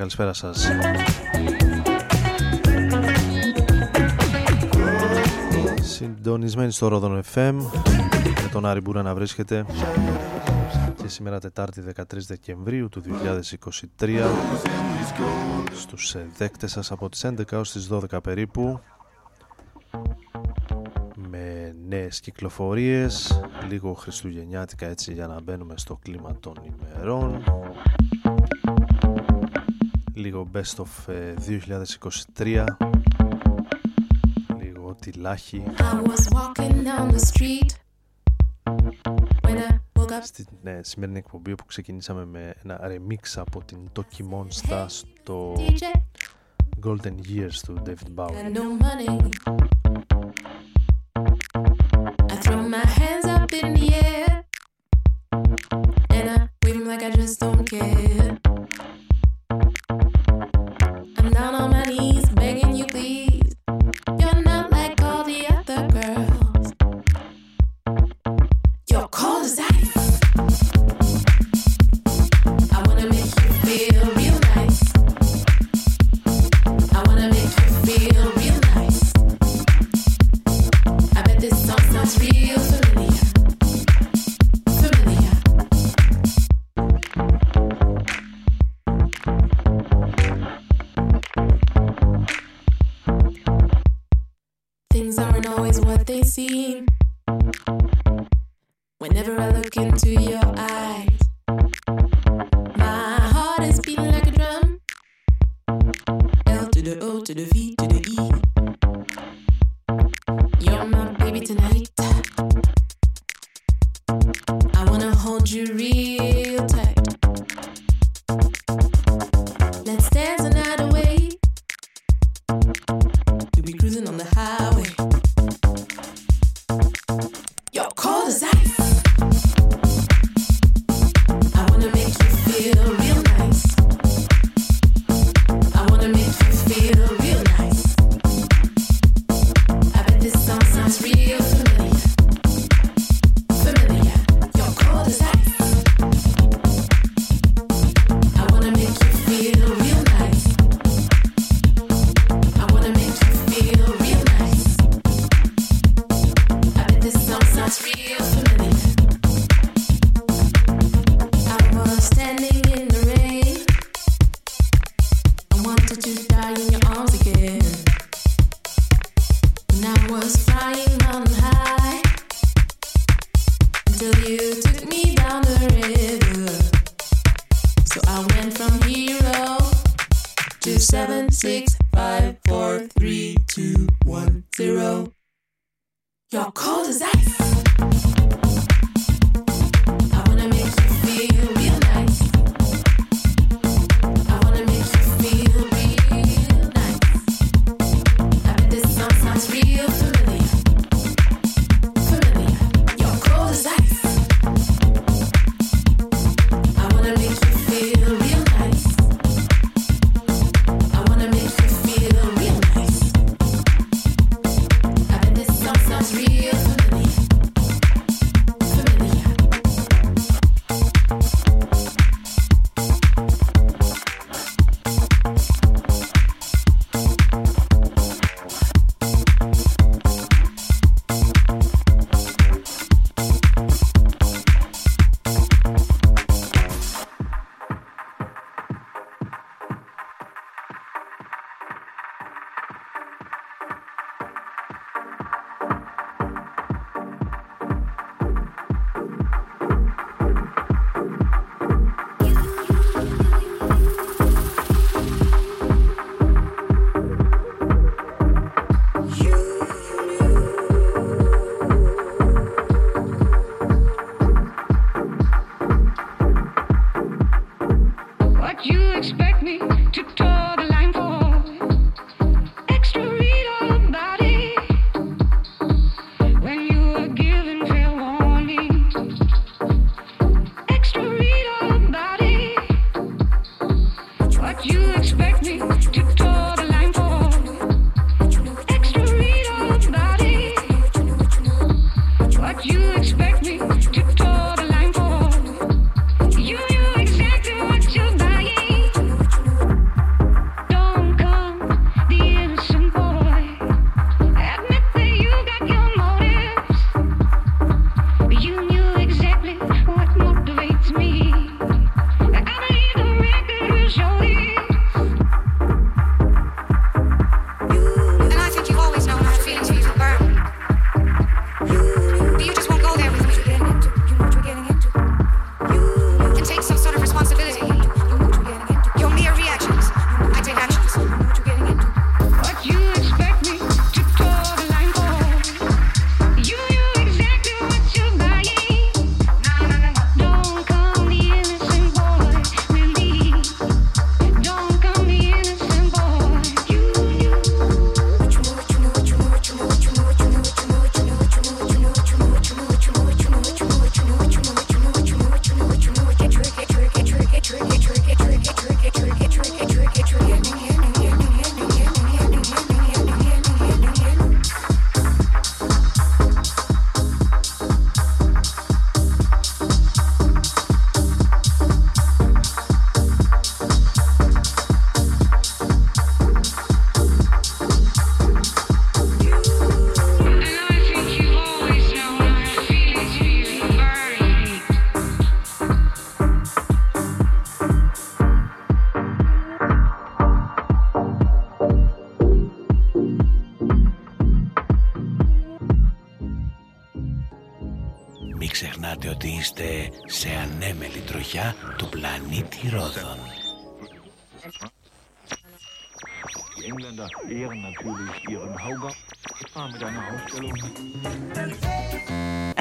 καλησπέρα σας. Συντονισμένοι στο Ρόδον FM με τον Άρη Μπούρα να βρίσκεται και σήμερα Τετάρτη 13 Δεκεμβρίου του 2023 στους δέκτες σας από τις 11 ω τις 12 περίπου με νέες κυκλοφορίες λίγο χριστουγεννιάτικα έτσι για να μπαίνουμε στο κλίμα των ημερών λίγο best of ε, 2023 λίγο τυλάχη στην ναι, σημερινή εκπομπή που ξεκινήσαμε με ένα remix από την Toki Monsta στο Golden Years του David Bowie.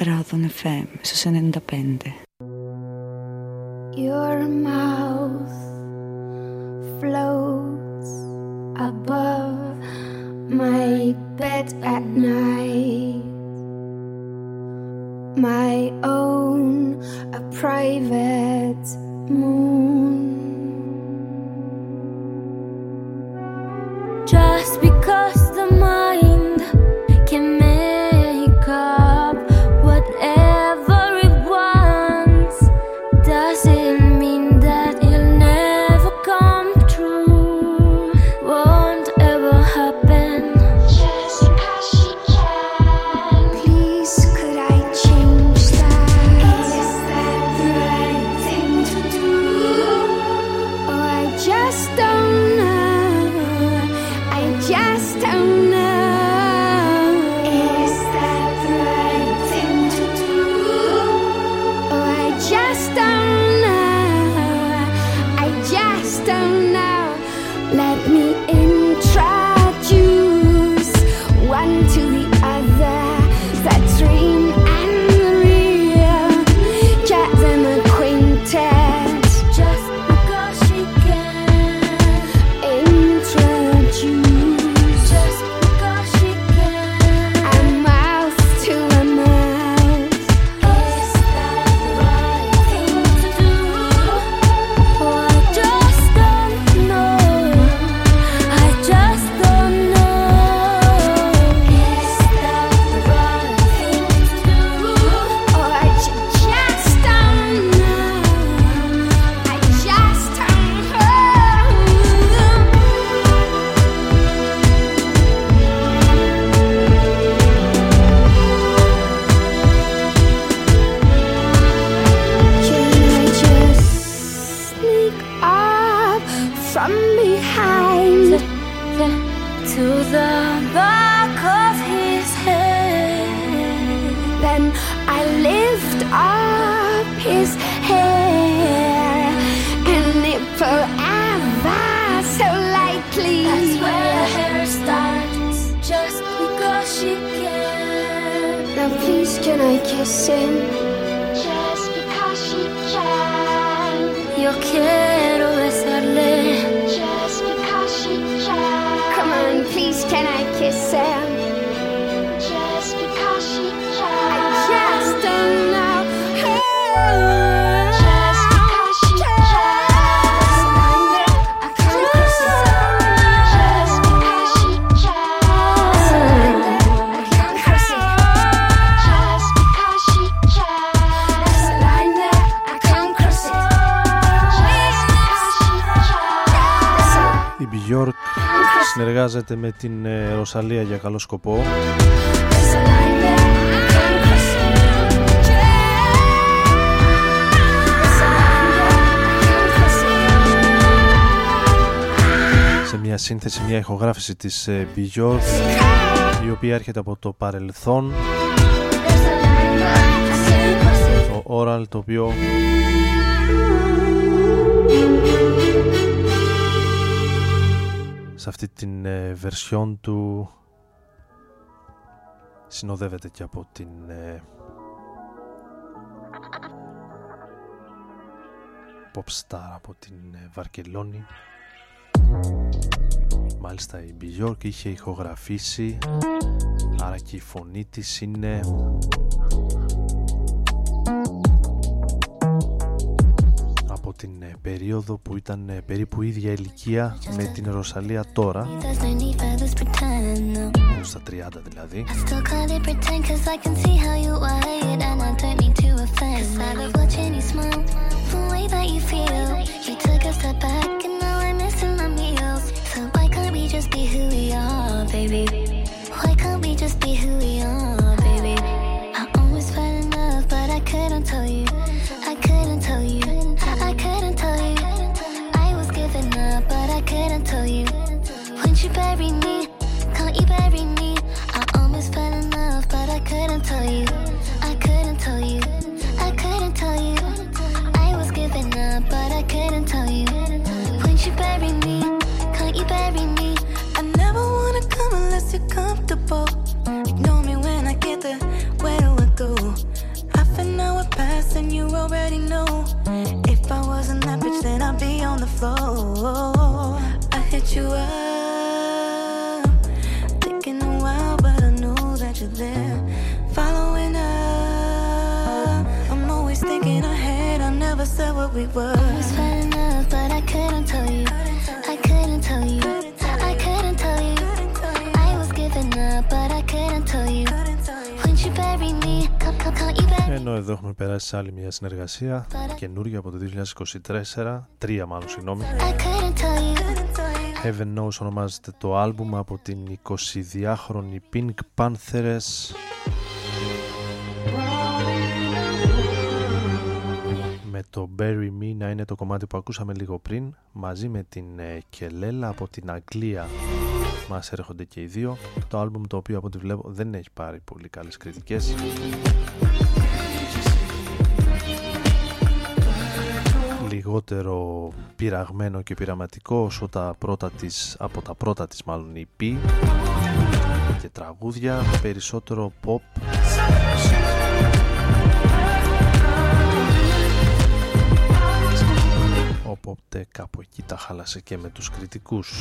Radon FM στους 95 Your mouth floats above my bed at night. My own a private moon. Can I kiss him? Just because she can. Yo quiero besarle. Just because she can. Come on, please, can I kiss him? Συνεργάζεται με την ε, Ρωσαλία για καλό σκοπό. There's a line there, I can't cross it. There's a line there, I can't cross it. σε μια σύνθεση, μια ηχογράφηση της ε, Björk η οποία έρχεται από το παρελθόν το oral το οποίο σε αυτή την ε, version του συνοδεύεται και από την ε, pop star από την ε, Βαρκελόνη. Μάλιστα η Björk είχε ηχογραφήσει άρα και η φωνή της είναι από την ε, περίοδο που ήταν ε, περίπου ίδια ηλικία με την Ρωσαλία τώρα There's no need for this pretend, no. γύρω στα 30 δηλαδή Still call it pretend cause I can see how you hide And I don't mean to offend Cause I love watching you smile The way that you feel You took a step back and now I'm missing my meals So why can't we just be who we are, baby? Why can't we just be who we are, baby? I almost fell in love but I couldn't tell you you bury me? Can't you bury me? I almost fell in love, but I couldn't tell you. I couldn't tell you. I couldn't tell you. I was giving up, but I couldn't tell you. Won't you bury me? Can't you bury me? I never wanna come unless you're comfortable. Περάσει σε άλλη μια συνεργασία καινούργια από το 2024 τρία μάλλον συγγνώμη. I couldn't tell you. Heaven Knows ονομάζεται το άλμπουμ από την 22χρονη Pink Panthers. Με το Bury Me να είναι το κομμάτι που ακούσαμε λίγο πριν μαζί με την ε, Κελέλα από την Αγγλία. Μας έρχονται και οι δύο. Το άλμπουμ το οποίο από ό,τι βλέπω δεν έχει πάρει πολύ καλές κριτικές λιγότερο πειραγμένο και πειραματικό όσο τα πρώτα της, από τα πρώτα της μάλλον EP και τραγούδια περισσότερο pop. Οπότε κάπου εκεί τα χάλασε και με τους κριτικούς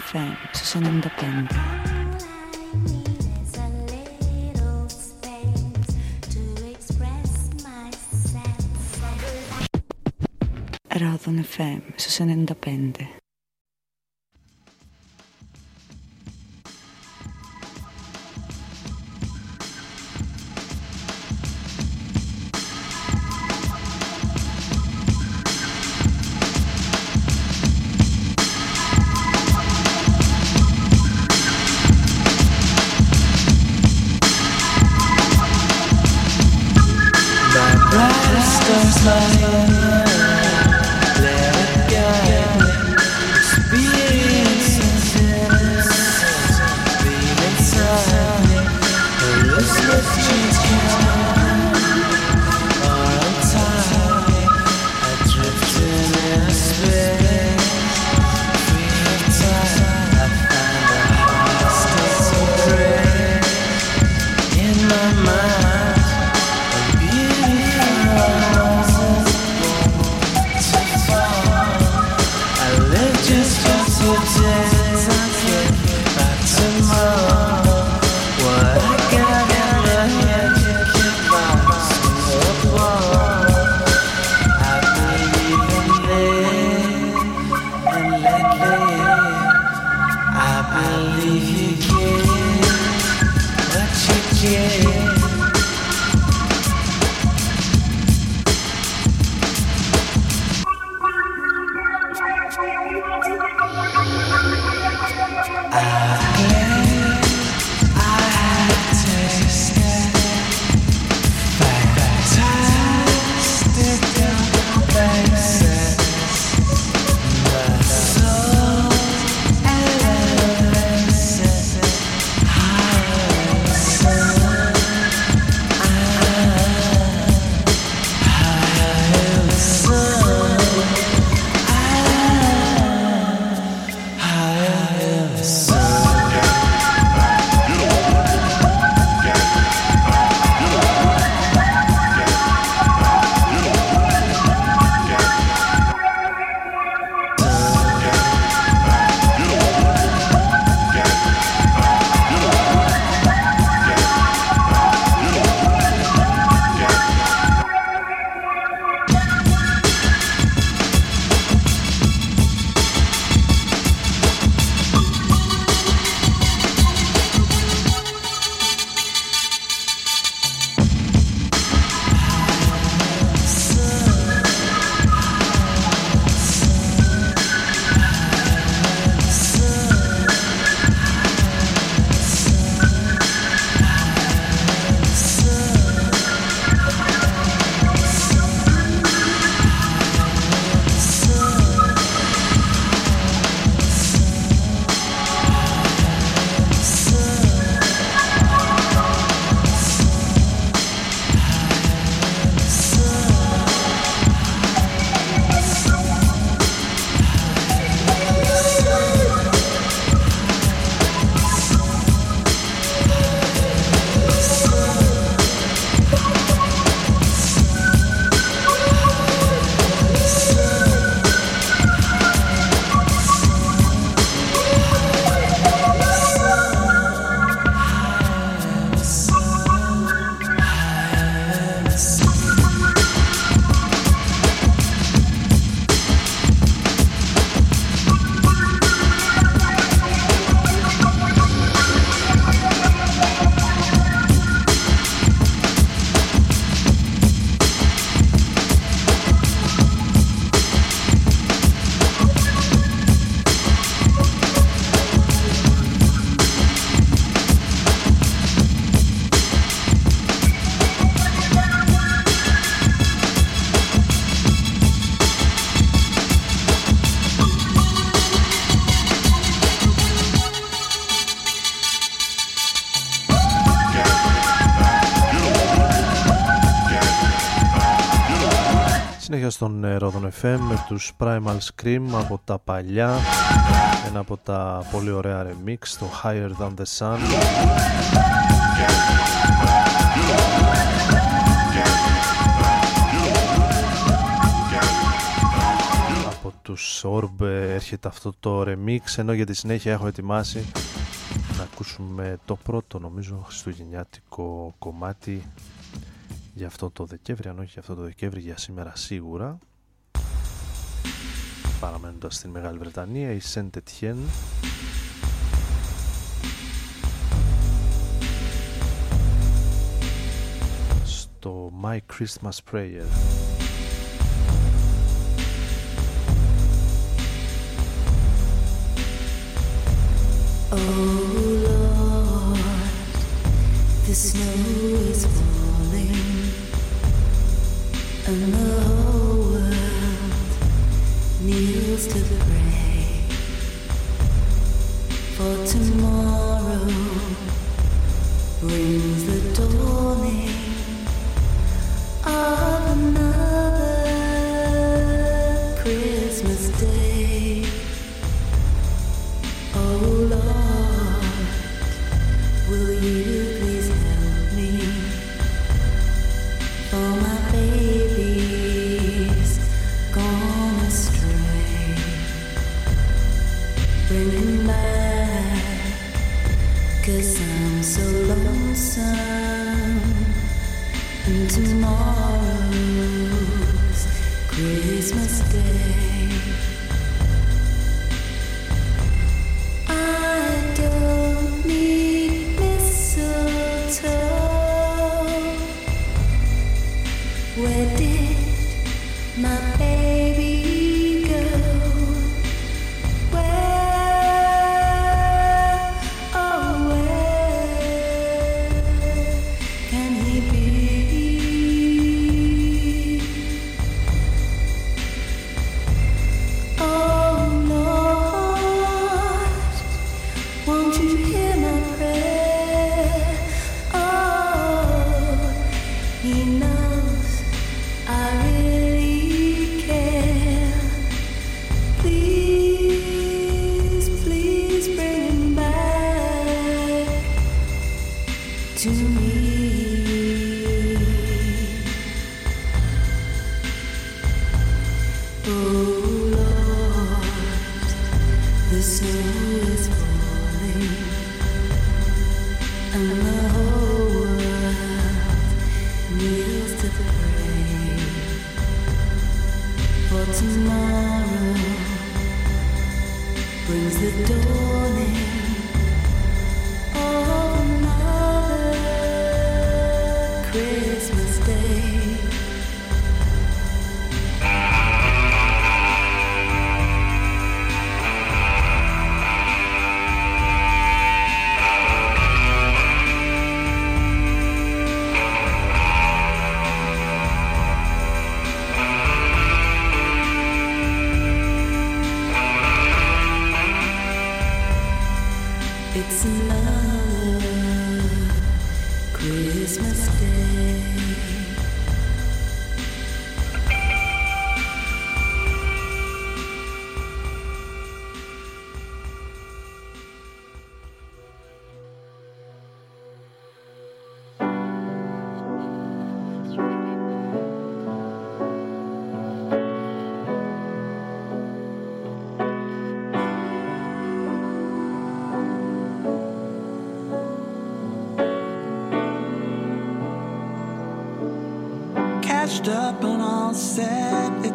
Ράδον FM στους 95. Ράδον FM στους 95. Συνέχεια στον ε, Rodon FM με τους Primal Scream από τα παλιά. Ένα από τα πολύ ωραία remix το Higher Than The Sun. Από τους Orb ε, έρχεται αυτό το remix ενώ για τη συνέχεια έχω ετοιμάσει να ακούσουμε το πρώτο νομίζω χριστουγεννιάτικο κομμάτι για αυτό το Δεκέμβρη, αν όχι για αυτό το Δεκέμβρη, για σήμερα σίγουρα. Παραμένοντας στην Μεγάλη Βρετανία, η Saint Etienne στο My Christmas Prayer. and the whole world kneels to. For tomorrow brings the dawning of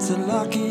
to I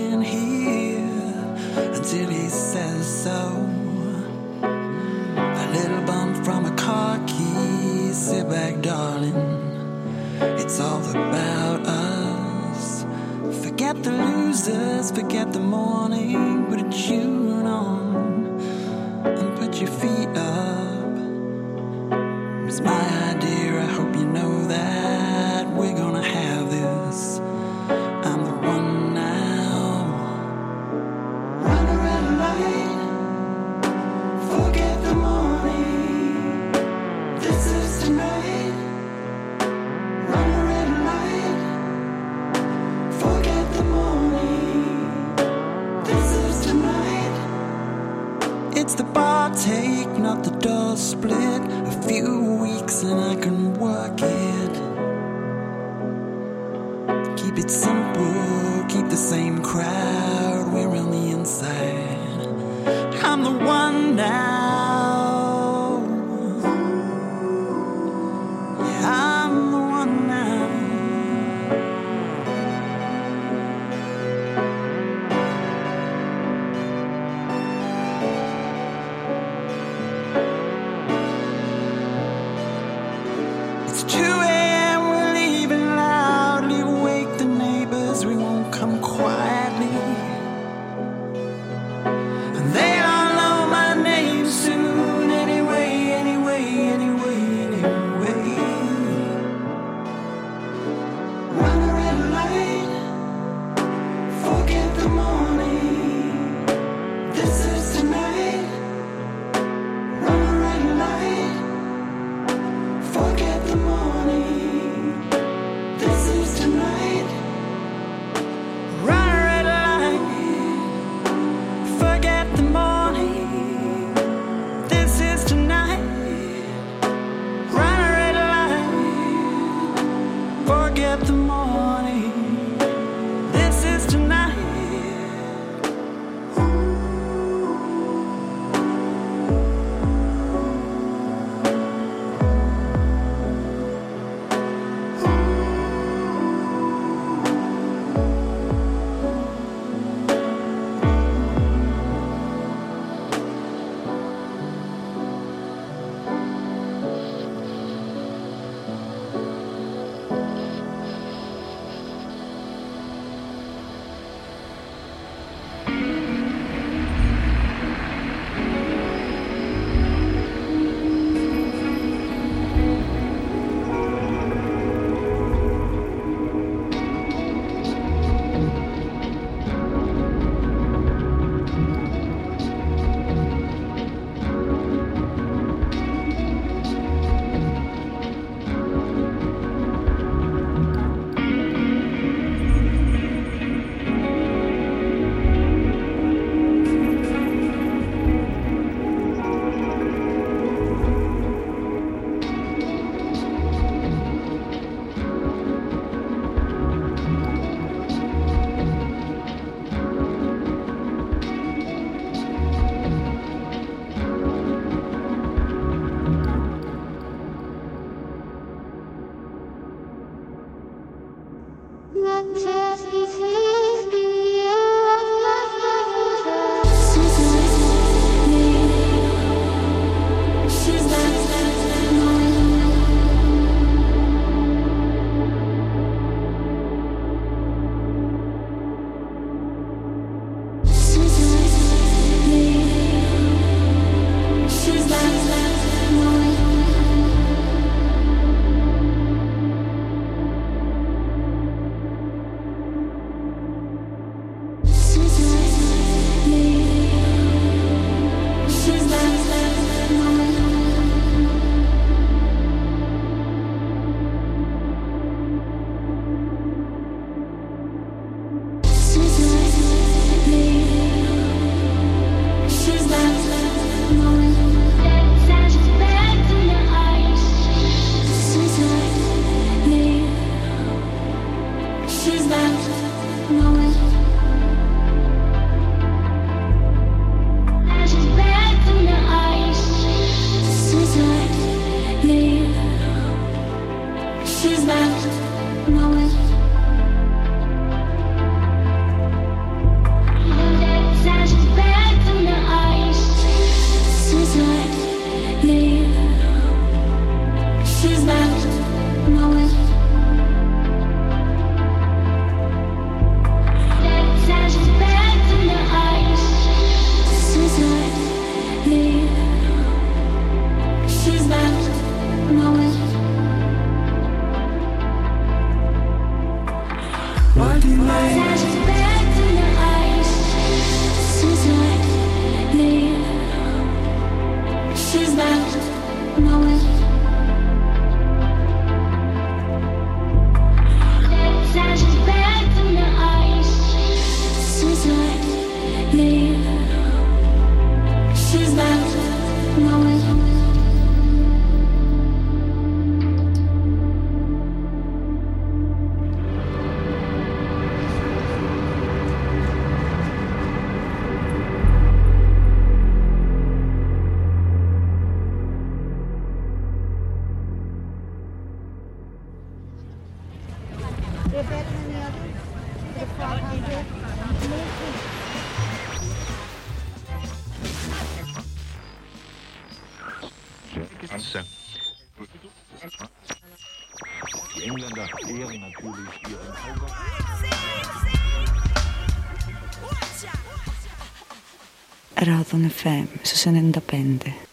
Cioè, FM su Senenda Pende.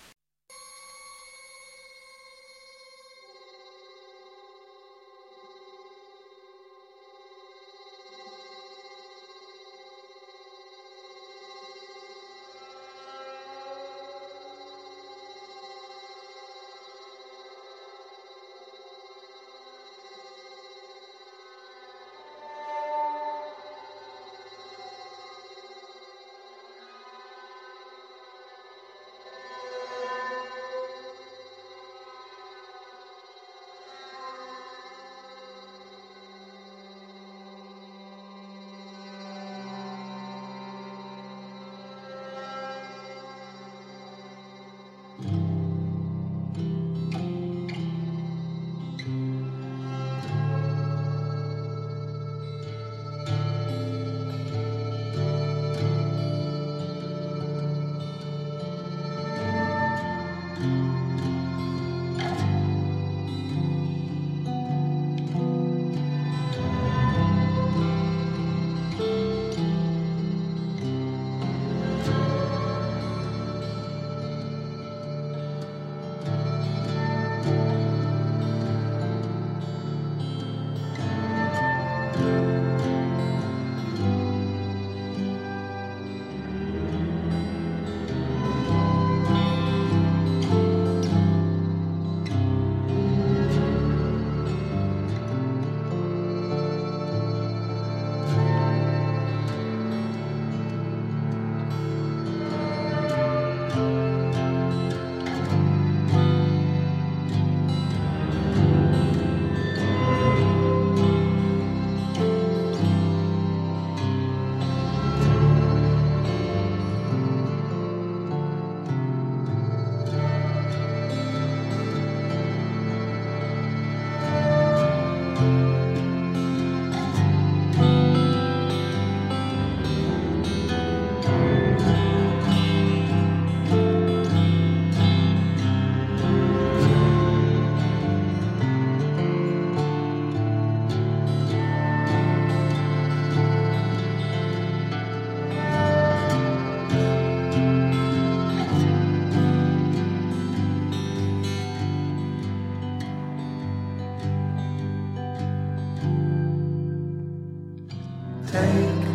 Take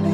me.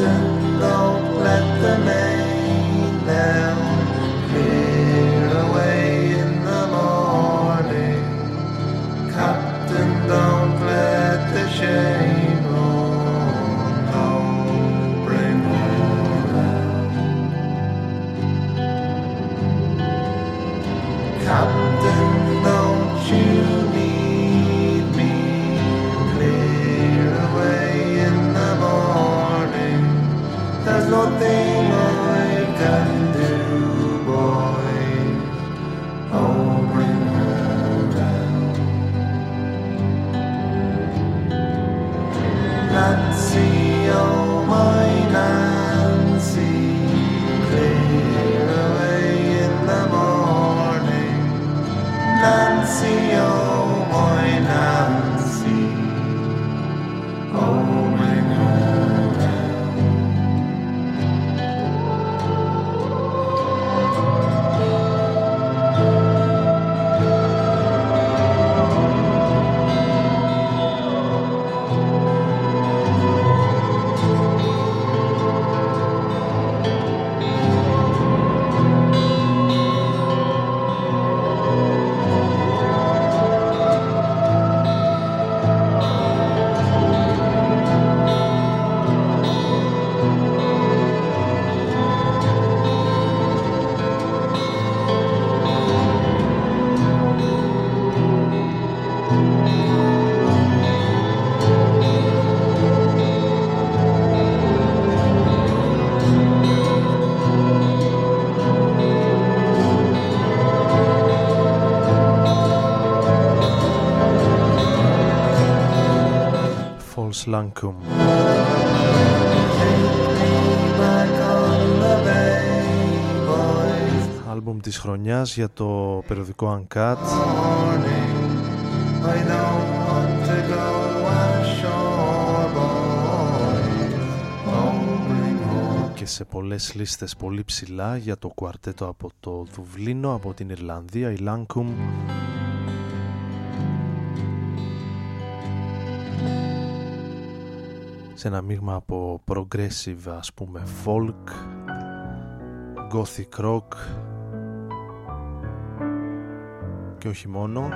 them know, let them in. Lancome. Άλμπουμ της χρονιάς για το περιοδικό Uncut και σε πολλές λίστες πολύ ψηλά για το κουαρτέτο από το Δουβλίνο, από την Ιρλανδία, η Lancome σε ένα μείγμα από progressive ας πούμε folk gothic rock και όχι μόνο.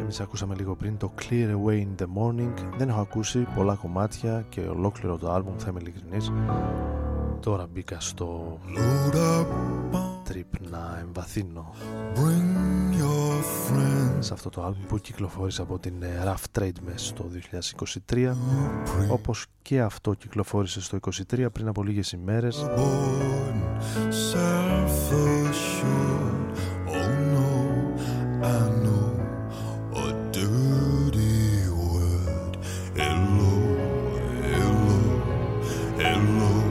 Εμείς ακούσαμε λίγο πριν το Clear Away in the Morning. Δεν έχω ακούσει πολλά κομμάτια και ολόκληρο το άλμπουμ θα είμαι ειλικρινής. Τώρα μπήκα στο trip να εμβαθύνω σε αυτό το άλμπουμ που κυκλοφόρησε από την ε, Rough Trade μέσα στο 2023 όπως και αυτό κυκλοφόρησε στο 2023 πριν από λίγες ημέρες. With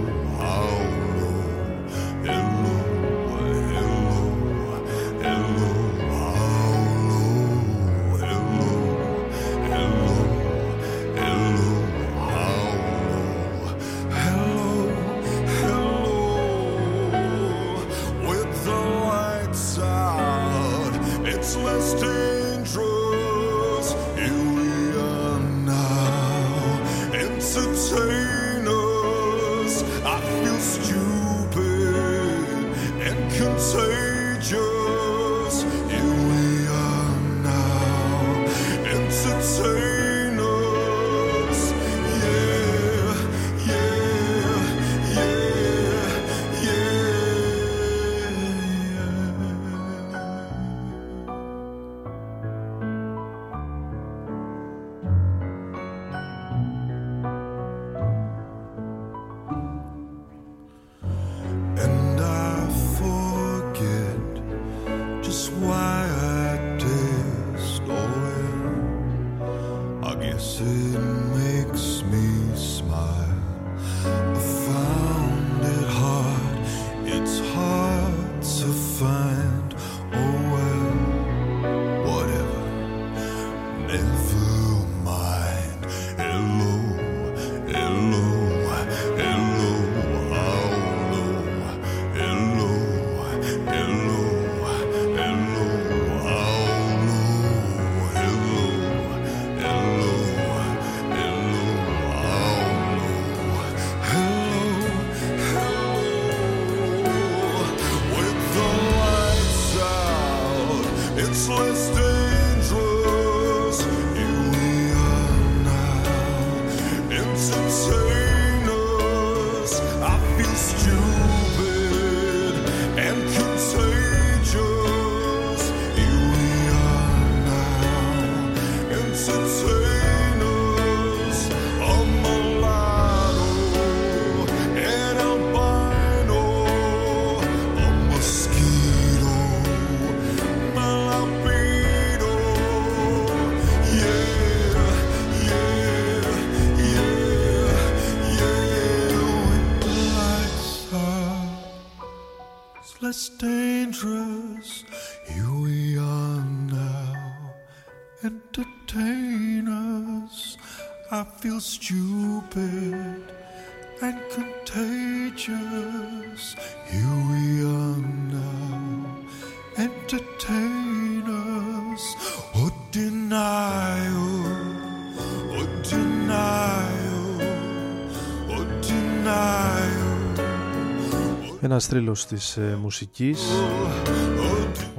Ένας θρύλος της ε, μουσικής,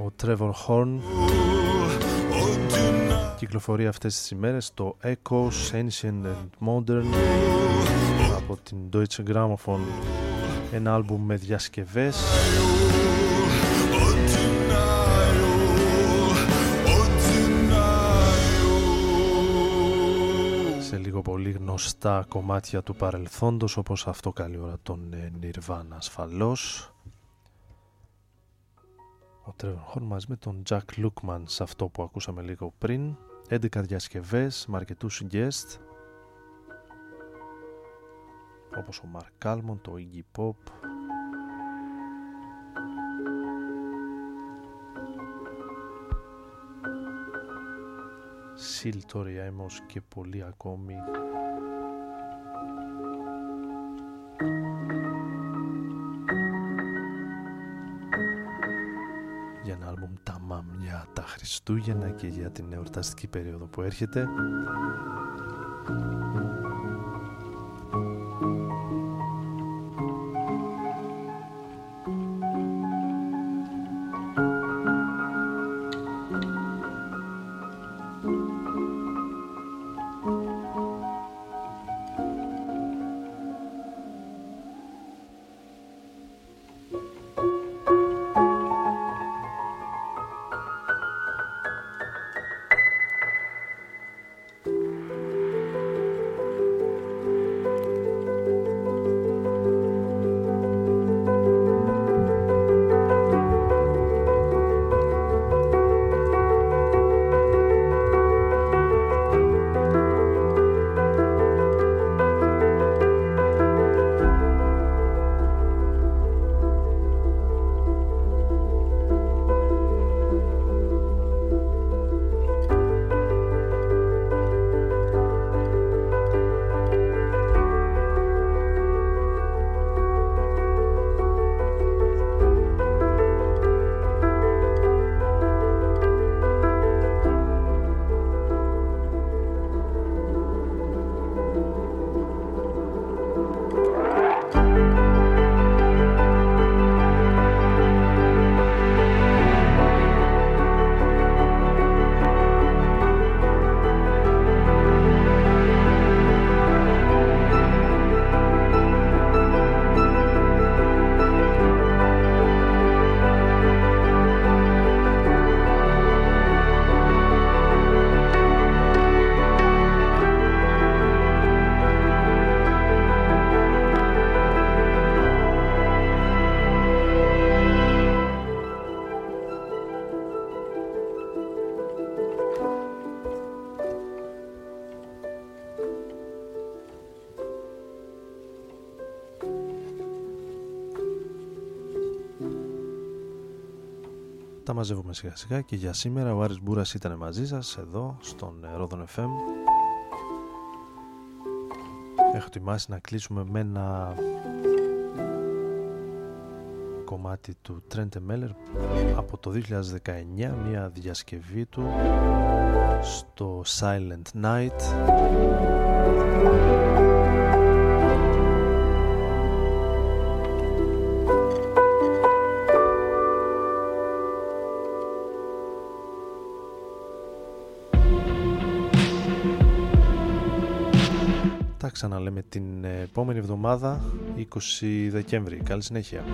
ο Trevor Horn, κυκλοφορεί αυτές τις ημέρες το Echoes Ancient and Modern από την Deutsche Grammophon, ένα άλμπουμ με διασκευές πολύ γνωστά κομμάτια του παρελθόντος όπως αυτό καλή ώρα των ε, Nirvana ασφαλώς. Ο Trevor Horn μαζί με τον Jack Lukman σε αυτό που ακούσαμε λίγο πριν. 11 διασκευές με αρκετούς guest. Όπως ο Mark Almond, το Iggy Pop. Seal Tori Amos και πολλοί ακόμη Χριστούγεννα και για την εορταστική περίοδο που έρχεται μαζεύουμε σιγά σιγά και για σήμερα ο Άρης Μπούρας ήταν μαζί σας εδώ στον Ρόδον FM Έχω ετοιμάσει να κλείσουμε με ένα κομμάτι του Τρέντε Μέλλερ από το 2019 μια διασκευή του στο Silent Night ξαναλέμε την επόμενη εβδομάδα 20 Δεκέμβρη. Καλή συνέχεια.